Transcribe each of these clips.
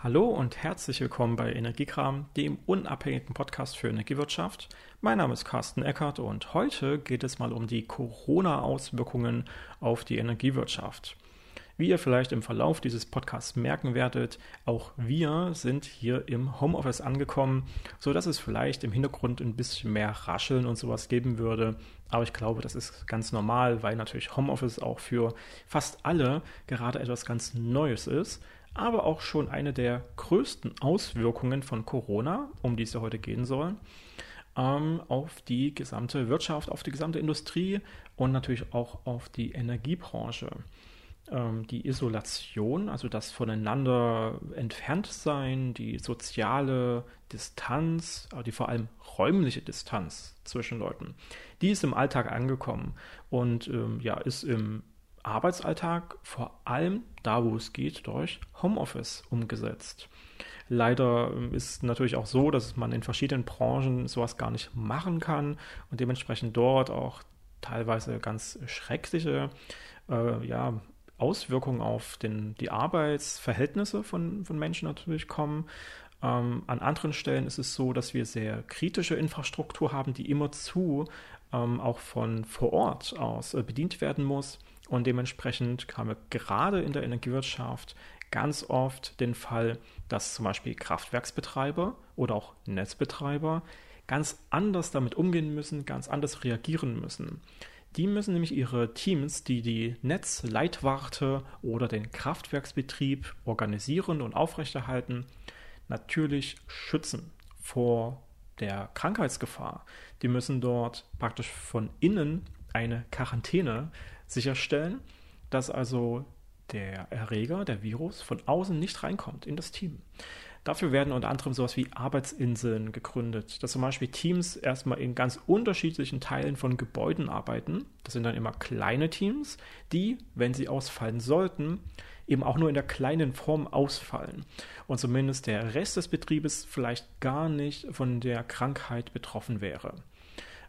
Hallo und herzlich willkommen bei Energiekram, dem unabhängigen Podcast für Energiewirtschaft. Mein Name ist Carsten Eckert und heute geht es mal um die Corona-Auswirkungen auf die Energiewirtschaft. Wie ihr vielleicht im Verlauf dieses Podcasts merken werdet, auch wir sind hier im Homeoffice angekommen, sodass es vielleicht im Hintergrund ein bisschen mehr Rascheln und sowas geben würde. Aber ich glaube, das ist ganz normal, weil natürlich Homeoffice auch für fast alle gerade etwas ganz Neues ist aber auch schon eine der größten Auswirkungen von Corona, um die es ja heute gehen soll, ähm, auf die gesamte Wirtschaft, auf die gesamte Industrie und natürlich auch auf die Energiebranche. Ähm, die Isolation, also das voneinander entfernt sein, die soziale Distanz, die vor allem räumliche Distanz zwischen Leuten, die ist im Alltag angekommen und ähm, ja, ist im Arbeitsalltag vor allem da, wo es geht, durch Homeoffice umgesetzt. Leider ähm, ist natürlich auch so, dass man in verschiedenen Branchen sowas gar nicht machen kann und dementsprechend dort auch teilweise ganz schreckliche äh, ja, Auswirkungen auf den, die Arbeitsverhältnisse von, von Menschen natürlich kommen. Ähm, an anderen Stellen ist es so, dass wir sehr kritische Infrastruktur haben, die immerzu ähm, auch von vor Ort aus äh, bedient werden muss. Und dementsprechend haben wir gerade in der Energiewirtschaft ganz oft den Fall, dass zum Beispiel Kraftwerksbetreiber oder auch Netzbetreiber ganz anders damit umgehen müssen, ganz anders reagieren müssen. Die müssen nämlich ihre Teams, die die Netzleitwarte oder den Kraftwerksbetrieb organisieren und aufrechterhalten, natürlich schützen vor der Krankheitsgefahr. Die müssen dort praktisch von innen eine Quarantäne sicherstellen, dass also der Erreger, der Virus, von außen nicht reinkommt in das Team. Dafür werden unter anderem sowas wie Arbeitsinseln gegründet, dass zum Beispiel Teams erstmal in ganz unterschiedlichen Teilen von Gebäuden arbeiten. Das sind dann immer kleine Teams, die, wenn sie ausfallen sollten, eben auch nur in der kleinen Form ausfallen. Und zumindest der Rest des Betriebes vielleicht gar nicht von der Krankheit betroffen wäre.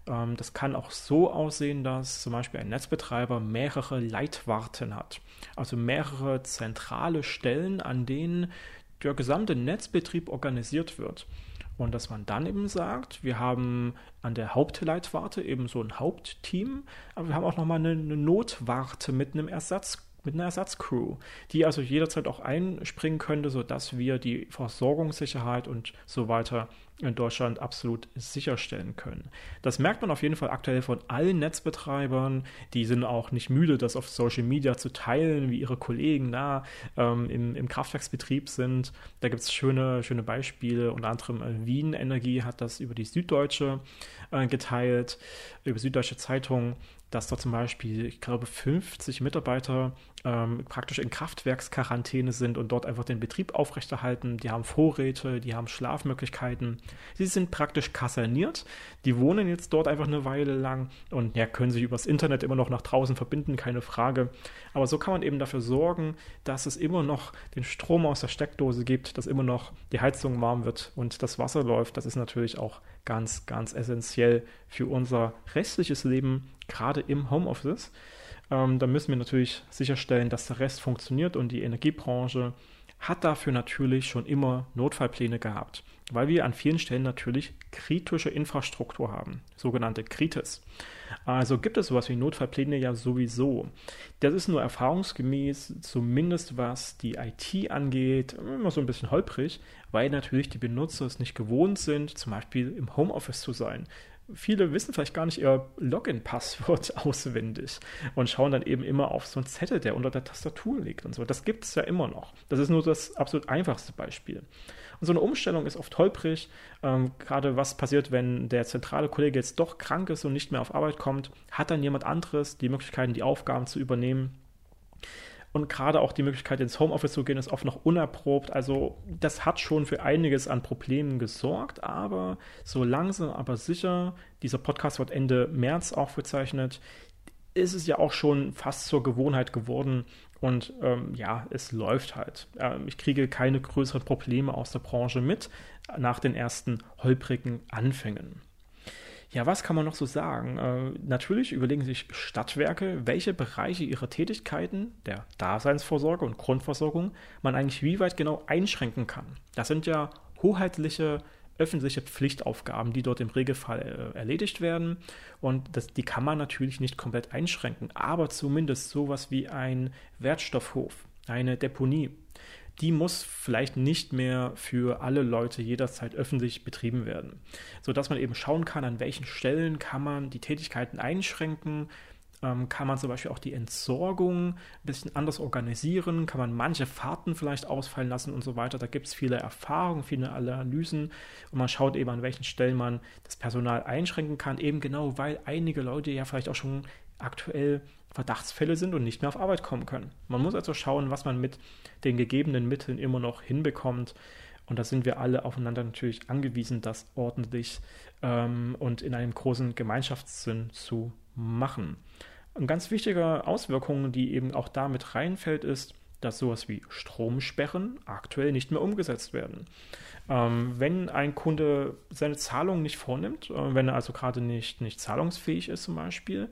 Ähm, das kann auch so aussehen, dass zum Beispiel ein Netzbetreiber mehrere Leitwarten hat. Also mehrere zentrale Stellen, an denen der gesamte Netzbetrieb organisiert wird. Und dass man dann eben sagt, wir haben an der Hauptleitwarte eben so ein Hauptteam, aber wir haben auch nochmal eine, eine Notwarte mit einem Ersatz mit einer Ersatzcrew, die also jederzeit auch einspringen könnte, sodass wir die Versorgungssicherheit und so weiter in Deutschland absolut sicherstellen können. Das merkt man auf jeden Fall aktuell von allen Netzbetreibern. Die sind auch nicht müde, das auf Social Media zu teilen, wie ihre Kollegen da ähm, im, im, Kraftwerksbetrieb sind. Da gibt es schöne, schöne Beispiele. Unter anderem äh, Wien Energie hat das über die Süddeutsche äh, geteilt, über Süddeutsche Zeitung dass da zum Beispiel, ich glaube, 50 Mitarbeiter ähm, praktisch in Kraftwerksquarantäne sind und dort einfach den Betrieb aufrechterhalten. Die haben Vorräte, die haben Schlafmöglichkeiten. Sie sind praktisch kaserniert. Die wohnen jetzt dort einfach eine Weile lang und ja, können sich übers Internet immer noch nach draußen verbinden, keine Frage. Aber so kann man eben dafür sorgen, dass es immer noch den Strom aus der Steckdose gibt, dass immer noch die Heizung warm wird und das Wasser läuft. Das ist natürlich auch ganz, ganz essentiell für unser restliches Leben, gerade im Homeoffice. Ähm, da müssen wir natürlich sicherstellen, dass der Rest funktioniert und die Energiebranche hat dafür natürlich schon immer Notfallpläne gehabt, weil wir an vielen Stellen natürlich kritische Infrastruktur haben, sogenannte Kritis. Also gibt es sowas wie Notfallpläne ja sowieso. Das ist nur erfahrungsgemäß, zumindest was die IT angeht, immer so ein bisschen holprig, weil natürlich die Benutzer es nicht gewohnt sind, zum Beispiel im Homeoffice zu sein viele wissen vielleicht gar nicht ihr Login-Passwort auswendig und schauen dann eben immer auf so einen Zettel, der unter der Tastatur liegt und so. Das gibt es ja immer noch. Das ist nur das absolut einfachste Beispiel. Und so eine Umstellung ist oft holprig. Ähm, gerade was passiert, wenn der zentrale Kollege jetzt doch krank ist und nicht mehr auf Arbeit kommt, hat dann jemand anderes die Möglichkeiten, die Aufgaben zu übernehmen. Und gerade auch die Möglichkeit, ins Homeoffice zu gehen, ist oft noch unerprobt. Also das hat schon für einiges an Problemen gesorgt, aber so langsam, aber sicher, dieser Podcast wird Ende März aufgezeichnet, ist es ja auch schon fast zur Gewohnheit geworden. Und ähm, ja, es läuft halt. Ähm, ich kriege keine größeren Probleme aus der Branche mit nach den ersten holprigen Anfängen. Ja, was kann man noch so sagen? Äh, natürlich überlegen sich Stadtwerke, welche Bereiche ihrer Tätigkeiten, der Daseinsvorsorge und Grundversorgung, man eigentlich wie weit genau einschränken kann. Das sind ja hoheitliche öffentliche Pflichtaufgaben, die dort im Regelfall äh, erledigt werden. Und das, die kann man natürlich nicht komplett einschränken, aber zumindest sowas wie ein Wertstoffhof, eine Deponie, die muss vielleicht nicht mehr für alle Leute jederzeit öffentlich betrieben werden, sodass man eben schauen kann, an welchen Stellen kann man die Tätigkeiten einschränken, ähm, kann man zum Beispiel auch die Entsorgung ein bisschen anders organisieren, kann man manche Fahrten vielleicht ausfallen lassen und so weiter. Da gibt es viele Erfahrungen, viele Analysen. Und man schaut eben, an welchen Stellen man das Personal einschränken kann, eben genau, weil einige Leute ja vielleicht auch schon aktuell Verdachtsfälle sind und nicht mehr auf Arbeit kommen können. Man muss also schauen, was man mit den gegebenen Mitteln immer noch hinbekommt. Und da sind wir alle aufeinander natürlich angewiesen, das ordentlich ähm, und in einem großen Gemeinschaftssinn zu machen. Eine ganz wichtige Auswirkung, die eben auch damit reinfällt, ist, dass sowas wie Stromsperren aktuell nicht mehr umgesetzt werden. Ähm, wenn ein Kunde seine Zahlung nicht vornimmt, äh, wenn er also gerade nicht, nicht zahlungsfähig ist zum Beispiel,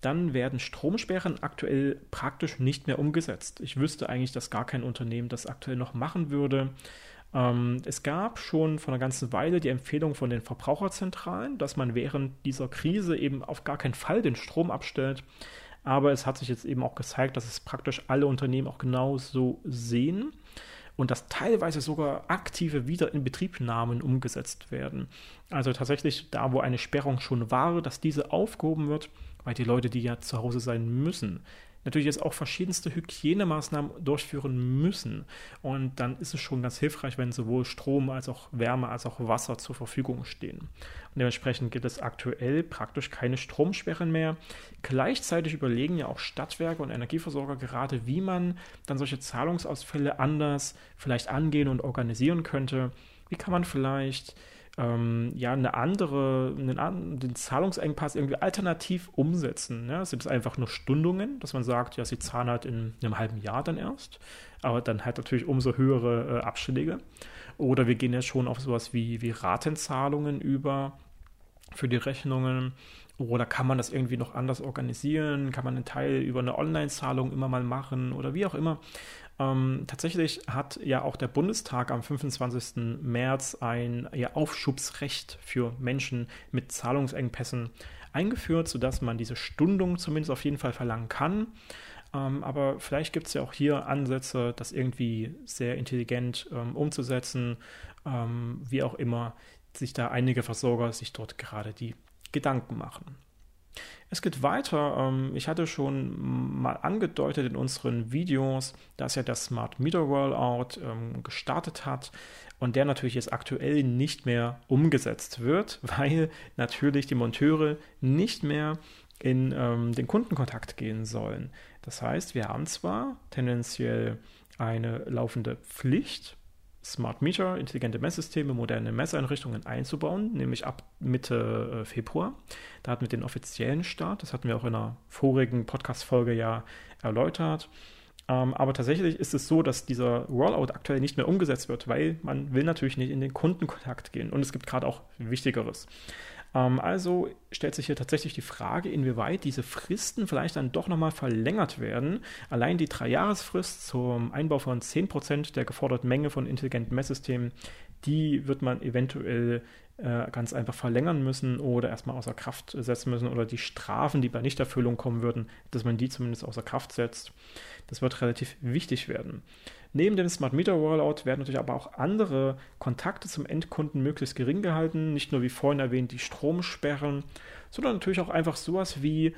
dann werden Stromsperren aktuell praktisch nicht mehr umgesetzt. Ich wüsste eigentlich, dass gar kein Unternehmen das aktuell noch machen würde. Ähm, es gab schon vor einer ganzen Weile die Empfehlung von den Verbraucherzentralen, dass man während dieser Krise eben auf gar keinen Fall den Strom abstellt. Aber es hat sich jetzt eben auch gezeigt, dass es praktisch alle Unternehmen auch genau so sehen und dass teilweise sogar aktive Wiederinbetriebnahmen umgesetzt werden. Also tatsächlich da, wo eine Sperrung schon war, dass diese aufgehoben wird, weil die Leute, die ja zu Hause sein müssen, natürlich jetzt auch verschiedenste Hygienemaßnahmen durchführen müssen. Und dann ist es schon ganz hilfreich, wenn sowohl Strom als auch Wärme als auch Wasser zur Verfügung stehen. Und dementsprechend gibt es aktuell praktisch keine Stromsperren mehr. Gleichzeitig überlegen ja auch Stadtwerke und Energieversorger gerade, wie man dann solche Zahlungsausfälle anders vielleicht angehen und organisieren könnte. Wie kann man vielleicht ähm, ja eine andere, einen, den Zahlungsengpass irgendwie alternativ umsetzen. Ja? Sind es einfach nur Stundungen, dass man sagt, ja, sie zahlen halt in einem halben Jahr dann erst, aber dann halt natürlich umso höhere äh, Abschläge. Oder wir gehen ja schon auf sowas wie, wie Ratenzahlungen über für die Rechnungen. Oder kann man das irgendwie noch anders organisieren? Kann man einen Teil über eine Online-Zahlung immer mal machen oder wie auch immer? Ähm, tatsächlich hat ja auch der Bundestag am 25. März ein ja, Aufschubsrecht für Menschen mit Zahlungsengpässen eingeführt, sodass man diese Stundung zumindest auf jeden Fall verlangen kann. Ähm, aber vielleicht gibt es ja auch hier Ansätze, das irgendwie sehr intelligent ähm, umzusetzen, ähm, wie auch immer sich da einige Versorger sich dort gerade die Gedanken machen. Es geht weiter. Ähm, ich hatte schon mal angedeutet in unseren Videos, dass ja das Smart Meter Rollout ähm, gestartet hat und der natürlich jetzt aktuell nicht mehr umgesetzt wird, weil natürlich die Monteure nicht mehr in ähm, den Kundenkontakt gehen sollen. Das heißt, wir haben zwar tendenziell eine laufende Pflicht, Smart Meter, intelligente Messsysteme, moderne Messeinrichtungen einzubauen, nämlich ab Mitte äh, Februar. Da hatten wir den offiziellen Start, das hatten wir auch in einer vorigen Podcast-Folge ja erläutert. Ähm, aber tatsächlich ist es so, dass dieser Rollout aktuell nicht mehr umgesetzt wird, weil man will natürlich nicht in den Kundenkontakt gehen. Und es gibt gerade auch Wichtigeres. Ähm, also stellt sich hier tatsächlich die Frage, inwieweit diese Fristen vielleicht dann doch nochmal verlängert werden. Allein die Dreijahresfrist zum Einbau von 10% der geforderten Menge von intelligenten Messsystemen, die wird man eventuell äh, ganz einfach verlängern müssen oder erstmal außer Kraft setzen müssen oder die Strafen, die bei Nichterfüllung kommen würden, dass man die zumindest außer Kraft setzt. Das wird relativ wichtig werden. Neben dem Smart Meter Rollout werden natürlich aber auch andere Kontakte zum Endkunden möglichst gering gehalten. Nicht nur wie vorhin erwähnt die Stromsperren, sondern natürlich auch einfach sowas wie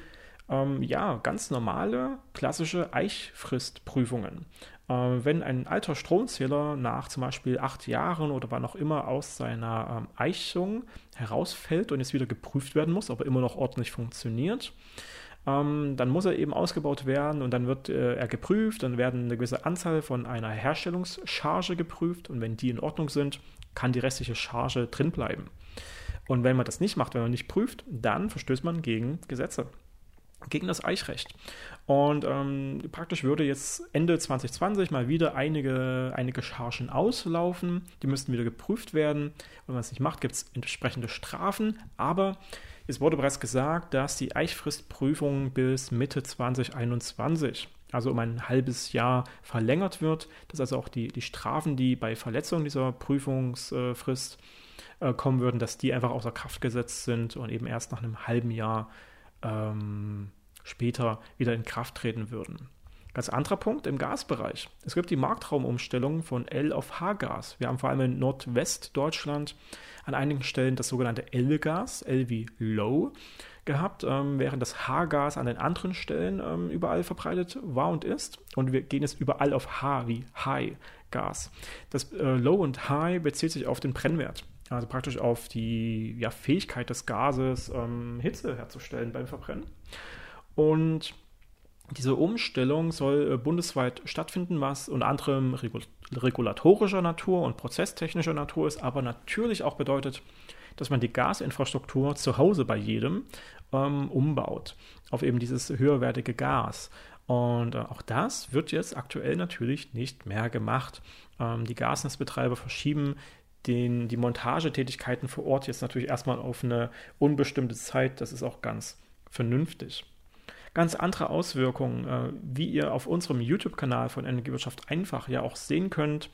ähm, ja, ganz normale, klassische Eichfristprüfungen. Ähm, wenn ein alter Stromzähler nach zum Beispiel acht Jahren oder wann auch immer aus seiner ähm, Eichung herausfällt und jetzt wieder geprüft werden muss, aber immer noch ordentlich funktioniert, ähm, dann muss er eben ausgebaut werden und dann wird äh, er geprüft, dann werden eine gewisse Anzahl von einer Herstellungscharge geprüft und wenn die in Ordnung sind, kann die restliche Charge drin bleiben. Und wenn man das nicht macht, wenn man nicht prüft, dann verstößt man gegen Gesetze gegen das Eichrecht. Und ähm, praktisch würde jetzt Ende 2020 mal wieder einige, einige Chargen auslaufen. Die müssten wieder geprüft werden. Wenn man es nicht macht, gibt es entsprechende Strafen. Aber Es wurde bereits gesagt, dass die Eichfristprüfung bis Mitte 2021, also um ein halbes Jahr verlängert wird, dass also auch die, die Strafen, die bei Verletzung dieser Prüfungsfrist äh, kommen würden, dass die einfach außer Kraft gesetzt sind und eben erst nach einem halben Jahr ähm, später wieder in Kraft treten würden. Ganz anderer Punkt im Gasbereich. Es gibt die Marktraumumstellung von L auf H-Gas. Wir haben vor allem in Nordwestdeutschland an einigen Stellen das sogenannte L-Gas, L wie Low, gehabt, ähm, während das H-Gas an den anderen Stellen ähm, überall verbreitet war und ist. Und wir gehen jetzt überall auf H wie High-Gas. Das äh, Low und High bezieht sich auf den Brennwert. Also praktisch auf die ja, Fähigkeit des Gases, ähm, Hitze herzustellen beim Verbrennen. Und diese Umstellung soll äh, bundesweit stattfinden, was unter anderem regulatorischer Natur und prozesstechnischer Natur ist, aber natürlich auch bedeutet, dass man die Gasinfrastruktur zu Hause bei jedem ähm, umbaut auf eben dieses höherwertige Gas. Und äh, auch das wird jetzt aktuell natürlich nicht mehr gemacht. Ähm, die Gasnetzbetreiber verschieben den, die Montagetätigkeiten vor Ort jetzt natürlich erstmal auf eine unbestimmte Zeit. Das ist auch ganz vernünftig ganz andere Auswirkungen, äh, wie ihr auf unserem YouTube-Kanal von Energiewirtschaft einfach ja auch sehen könnt.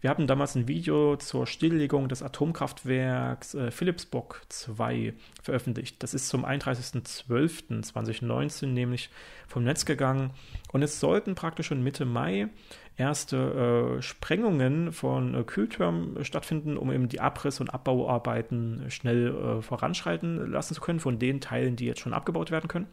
Wir hatten damals ein Video zur Stilllegung des Atomkraftwerks äh, Philipsburg 2 veröffentlicht. Das ist zum 31.12.2019 nämlich vom Netz gegangen. Und es sollten praktisch schon Mitte Mai erste äh, Sprengungen von äh, Kühltürmen stattfinden, um eben die Abriss- und Abbauarbeiten schnell äh, voranschreiten lassen zu können von den Teilen, die jetzt schon abgebaut werden können.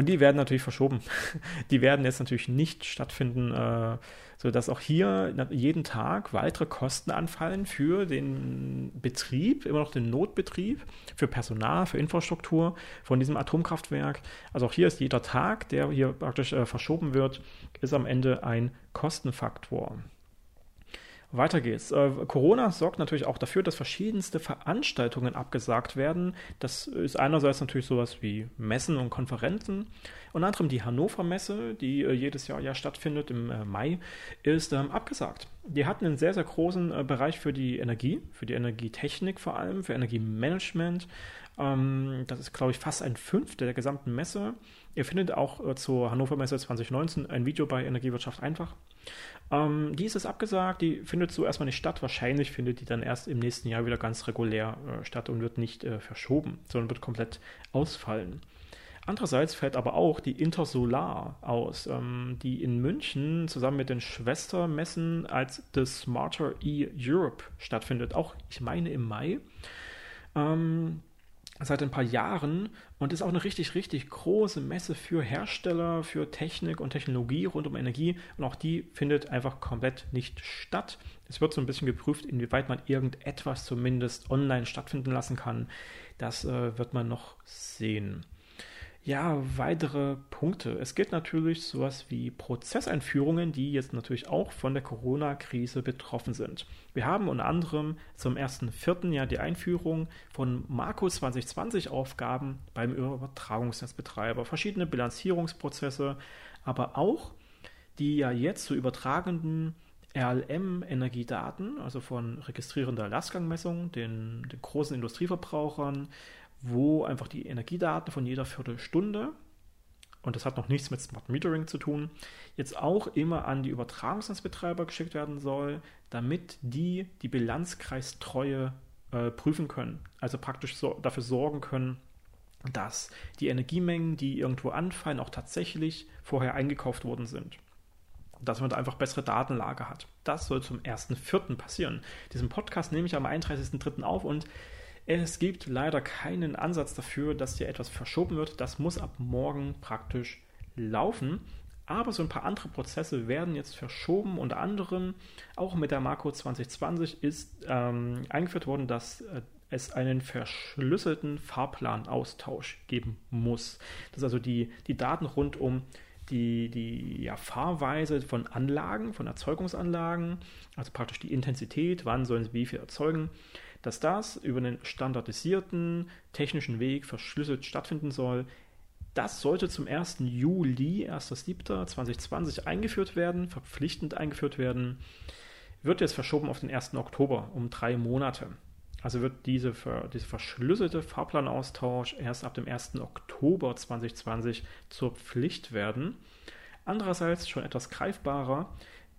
Und die werden natürlich verschoben. Die werden jetzt natürlich nicht stattfinden, äh, sodass auch hier jeden Tag weitere Kosten anfallen für den Betrieb, immer noch den Notbetrieb, für Personal, für Infrastruktur von diesem Atomkraftwerk. Also auch hier ist jeder Tag, der hier praktisch äh, verschoben wird, ist am Ende ein Kostenfaktor. Weiter geht's. Äh, Corona sorgt natürlich auch dafür, dass verschiedenste Veranstaltungen abgesagt werden. Das ist einerseits natürlich sowas wie Messen und Konferenzen. Unter anderem die Hannover Messe, die äh, jedes Jahr ja stattfindet im äh, Mai, ist ähm, abgesagt. Die hatten einen sehr, sehr großen äh, Bereich für die Energie, für die Energietechnik vor allem, für Energiemanagement. Ähm, das ist, glaube ich, fast ein Fünftel der gesamten Messe. Ihr findet auch äh, zur Hannover Messe 2019 ein Video bei Energiewirtschaft einfach. Ähm, die ist es abgesagt, die findet so erstmal nicht statt. Wahrscheinlich findet die dann erst im nächsten Jahr wieder ganz regulär äh, statt und wird nicht äh, verschoben, sondern wird komplett ausfallen. Andererseits fällt aber auch die Intersolar aus, ähm, die in München zusammen mit den Schwestermessen als The Smarter E Europe stattfindet. Auch, ich meine, im Mai. Ähm, seit ein paar Jahren und ist auch eine richtig, richtig große Messe für Hersteller, für Technik und Technologie rund um Energie und auch die findet einfach komplett nicht statt. Es wird so ein bisschen geprüft, inwieweit man irgendetwas zumindest online stattfinden lassen kann. Das äh, wird man noch sehen. Ja, weitere Punkte. Es gibt natürlich sowas wie Prozesseinführungen, die jetzt natürlich auch von der Corona-Krise betroffen sind. Wir haben unter anderem zum ersten vierten Jahr die Einführung von Marco 2020 Aufgaben beim Übertragungsnetzbetreiber, verschiedene Bilanzierungsprozesse, aber auch die ja jetzt zu übertragenden RLM-Energiedaten, also von registrierender Lastgangmessung, den, den großen Industrieverbrauchern, wo einfach die Energiedaten von jeder Viertelstunde, und das hat noch nichts mit Smart Metering zu tun, jetzt auch immer an die Übertragungsnetzbetreiber geschickt werden soll, damit die die Bilanzkreistreue äh, prüfen können. Also praktisch so, dafür sorgen können, dass die Energiemengen, die irgendwo anfallen, auch tatsächlich vorher eingekauft worden sind. Dass man da einfach bessere Datenlage hat. Das soll zum 1.4. passieren. Diesen Podcast nehme ich am 31.3. auf und es gibt leider keinen Ansatz dafür, dass hier etwas verschoben wird. Das muss ab morgen praktisch laufen. Aber so ein paar andere Prozesse werden jetzt verschoben. Unter anderem auch mit der Marco 2020 ist ähm, eingeführt worden, dass äh, es einen verschlüsselten Fahrplanaustausch geben muss. Dass also die, die Daten rund um die, die ja, Fahrweise von Anlagen, von Erzeugungsanlagen, also praktisch die Intensität, wann sollen sie wie viel erzeugen, dass das über einen standardisierten technischen Weg verschlüsselt stattfinden soll. Das sollte zum 1. Juli, 1.7.2020 eingeführt werden, verpflichtend eingeführt werden, wird jetzt verschoben auf den 1. Oktober um drei Monate. Also wird diese, diese verschlüsselte Fahrplanaustausch erst ab dem 1. Oktober 2020 zur Pflicht werden. Andererseits schon etwas greifbarer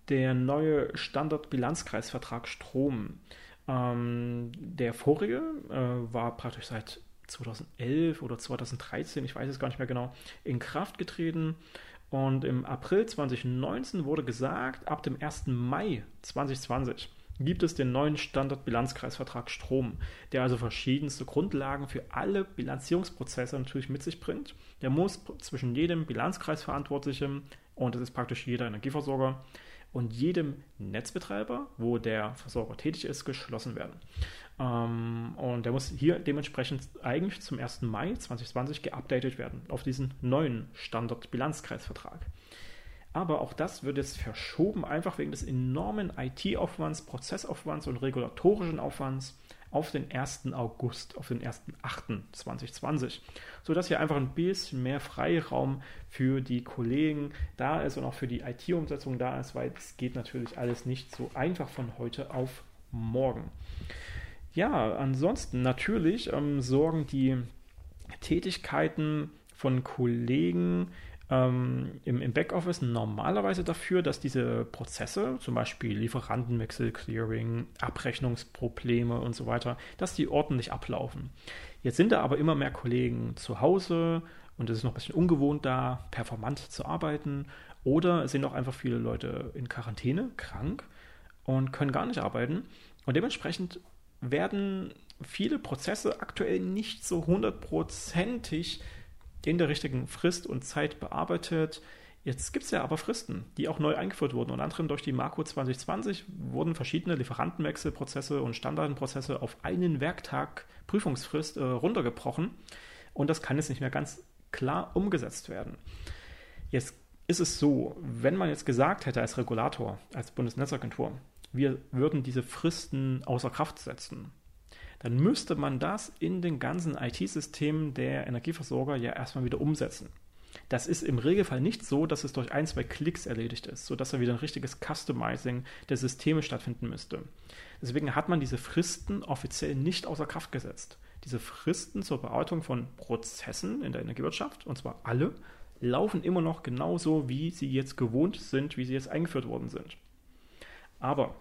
der neue Standardbilanzkreisvertrag Strom. Ähm, der vorige äh, war praktisch seit 2011 oder 2013, ich weiß es gar nicht mehr genau, in Kraft getreten. Und im April 2019 wurde gesagt, ab dem 1. Mai 2020 gibt es den neuen Standardbilanzkreisvertrag Strom, der also verschiedenste Grundlagen für alle Bilanzierungsprozesse natürlich mit sich bringt. Der muss zwischen jedem Bilanzkreisverantwortlichen, und das ist praktisch jeder Energieversorger, und jedem Netzbetreiber, wo der Versorger tätig ist, geschlossen werden. Ähm, und der muss hier dementsprechend eigentlich zum 1. Mai 2020 geupdatet werden auf diesen neuen Standard-Bilanzkreisvertrag. Aber auch das wird jetzt verschoben, einfach wegen des enormen IT-Aufwands, Prozessaufwands und regulatorischen Aufwands auf den 1. August, auf den 1.8.2020, sodass hier einfach ein bisschen mehr Freiraum für die Kollegen da ist und auch für die IT-Umsetzung da ist, weil es geht natürlich alles nicht so einfach von heute auf morgen. Ja, ansonsten natürlich ähm, sorgen die Tätigkeiten von Kollegen ähm, im, im Backoffice normalerweise dafür, dass diese Prozesse, zum Beispiel Lieferantenwechsel, Clearing, Abrechnungsprobleme und so weiter, dass die ordentlich ablaufen. Jetzt sind da aber immer mehr Kollegen zu Hause und es ist noch ein bisschen ungewohnt da, performant zu arbeiten. Oder es sind auch einfach viele Leute in Quarantäne, krank und können gar nicht arbeiten. Und dementsprechend werden viele Prozesse aktuell nicht so hundertprozentig in der richtigen Frist und Zeit bearbeitet. Jetzt gibt es ja aber Fristen, die auch neu eingeführt wurden. Unter anderem durch die Marco 2020 wurden verschiedene Lieferantenwechselprozesse und Standardprozesse auf einen Werktag Prüfungsfrist äh, runtergebrochen. Und das kann jetzt nicht mehr ganz klar umgesetzt werden. Jetzt ist es so, wenn man jetzt gesagt hätte als Regulator, als Bundesnetzagentur, wir würden diese Fristen außer Kraft setzen, dann müsste man das in den ganzen IT-Systemen der Energieversorger ja erstmal wieder umsetzen. Das ist im Regelfall nicht so, dass es durch ein, zwei Klicks erledigt ist, sodass da wieder ein richtiges Customizing der Systeme stattfinden müsste. Deswegen hat man diese Fristen offiziell nicht außer Kraft gesetzt. Diese Fristen zur Bearbeitung von Prozessen in der Energiewirtschaft, und zwar alle, laufen immer noch genauso, wie sie jetzt gewohnt sind, wie sie jetzt eingeführt worden sind. Aber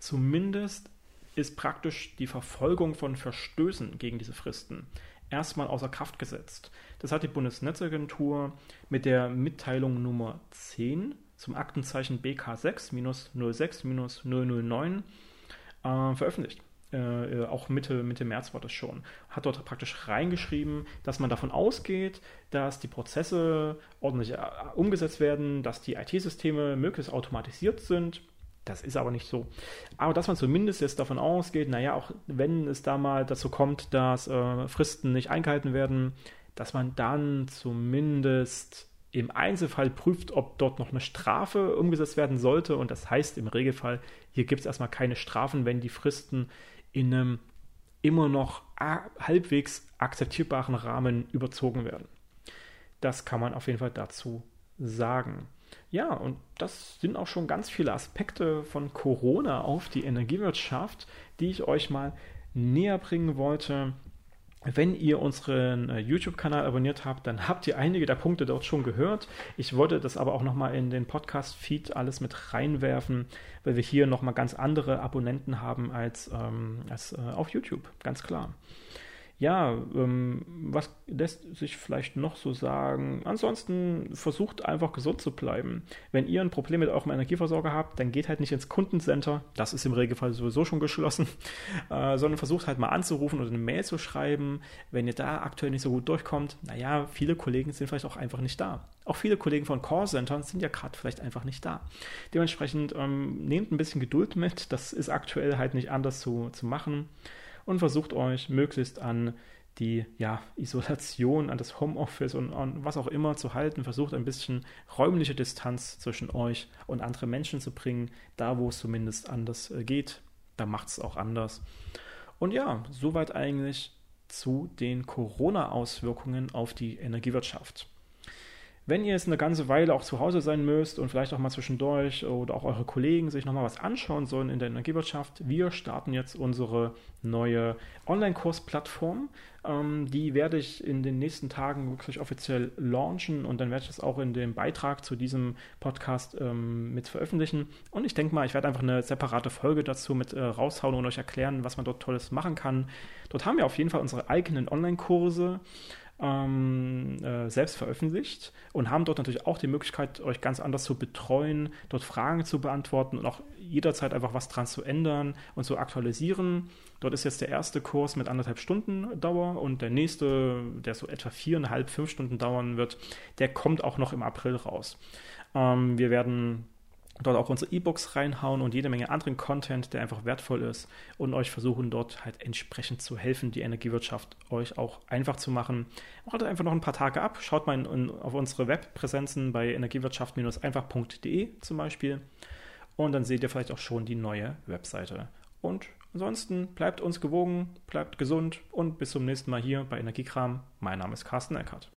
zumindest ist praktisch die Verfolgung von Verstößen gegen diese Fristen erstmal außer Kraft gesetzt. Das hat die Bundesnetzagentur mit der Mitteilung Nummer 10 zum Aktenzeichen BK6-06-009 äh, veröffentlicht. Äh, äh, auch Mitte, Mitte März war das schon. Hat dort praktisch reingeschrieben, dass man davon ausgeht, dass die Prozesse ordentlich äh, umgesetzt werden, dass die IT-Systeme möglichst automatisiert sind das ist aber nicht so. Aber dass man zumindest jetzt davon ausgeht, naja, auch wenn es da mal dazu kommt, dass äh, Fristen nicht eingehalten werden, dass man dann zumindest im Einzelfall prüft, ob dort noch eine Strafe umgesetzt werden sollte. Und das heißt im Regelfall, hier gibt es erstmal keine Strafen, wenn die Fristen in einem immer noch halbwegs akzeptierbaren Rahmen überzogen werden. Das kann man auf jeden Fall dazu sagen. Ja, und das sind auch schon ganz viele Aspekte von Corona auf die Energiewirtschaft, die ich euch mal näher bringen wollte. Wenn ihr unseren äh, YouTube-Kanal abonniert habt, dann habt ihr einige der Punkte dort schon gehört. Ich wollte das aber auch nochmal in den Podcast-Feed alles mit reinwerfen, weil wir hier nochmal ganz andere Abonnenten haben als, ähm, als äh, auf YouTube, ganz klar ja, ähm, was lässt sich vielleicht noch so sagen? Ansonsten versucht einfach gesund zu bleiben. Wenn ihr ein Problem mit eurem Energieversorger habt, dann geht halt nicht ins Kundencenter, das ist im Regelfall sowieso schon geschlossen, äh, sondern versucht halt mal anzurufen oder eine Mail zu schreiben. Wenn ihr da aktuell nicht so gut durchkommt, naja, viele Kollegen sind vielleicht auch einfach nicht da. Auch viele Kollegen von Callcentern sind ja gerade vielleicht einfach nicht da. Dementsprechend ähm, nehmt ein bisschen Geduld mit, das ist aktuell halt nicht anders zu, zu machen und versucht euch möglichst an die ja, Isolation, an das Homeoffice und an was auch immer zu halten. Versucht ein bisschen räumliche Distanz zwischen euch und andere Menschen zu bringen, da wo es zumindest anders äh, geht. Da macht es auch anders. Und ja, soweit eigentlich zu den Corona-Auswirkungen auf die Energiewirtschaft. Wenn ihr jetzt eine ganze Weile auch zu Hause sein müsst und vielleicht auch mal zwischendurch oder auch eure Kollegen sich nochmal was anschauen sollen in der Energiewirtschaft, wir starten jetzt unsere neue Online-Kursplattform. Ähm, die werde ich in den nächsten Tagen wirklich offiziell launchen und dann werde ich das auch in dem Beitrag zu diesem Podcast ähm, mit veröffentlichen. Und ich denke mal, ich werde einfach eine separate Folge dazu mit äh, raushauen und euch erklären, was man dort Tolles machen kann. Dort haben wir auf jeden Fall unsere eigenen Online-Kurse ähm, äh, selbst veröffentlicht und haben dort natürlich auch die Möglichkeit, euch ganz anders zu betreuen, dort Fragen zu beantworten und auch jederzeit einfach was dran zu ändern und zu aktualisieren. Dort ist jetzt der erste Kurs mit anderthalb Stunden Dauer und der nächste, der so etwa viereinhalb, fünf Stunden dauern wird, der kommt auch noch im April raus. Ähm, wir werden dort auch unsere E-Books reinhauen und jede Menge anderen Content, der einfach wertvoll ist und euch versuchen dort halt entsprechend zu helfen, die Energiewirtschaft euch auch einfach zu machen. Wartet einfach noch ein paar Tage ab, schaut mal in, in, auf unsere Webpräsenzen bei energiewirtschaft-einfach.de zum Beispiel und dann seht ihr vielleicht auch schon die neue Webseite. Und ansonsten bleibt uns gewogen, bleibt gesund und bis zum nächsten Mal hier bei Energiekram. Mein Name ist Carsten Eckert.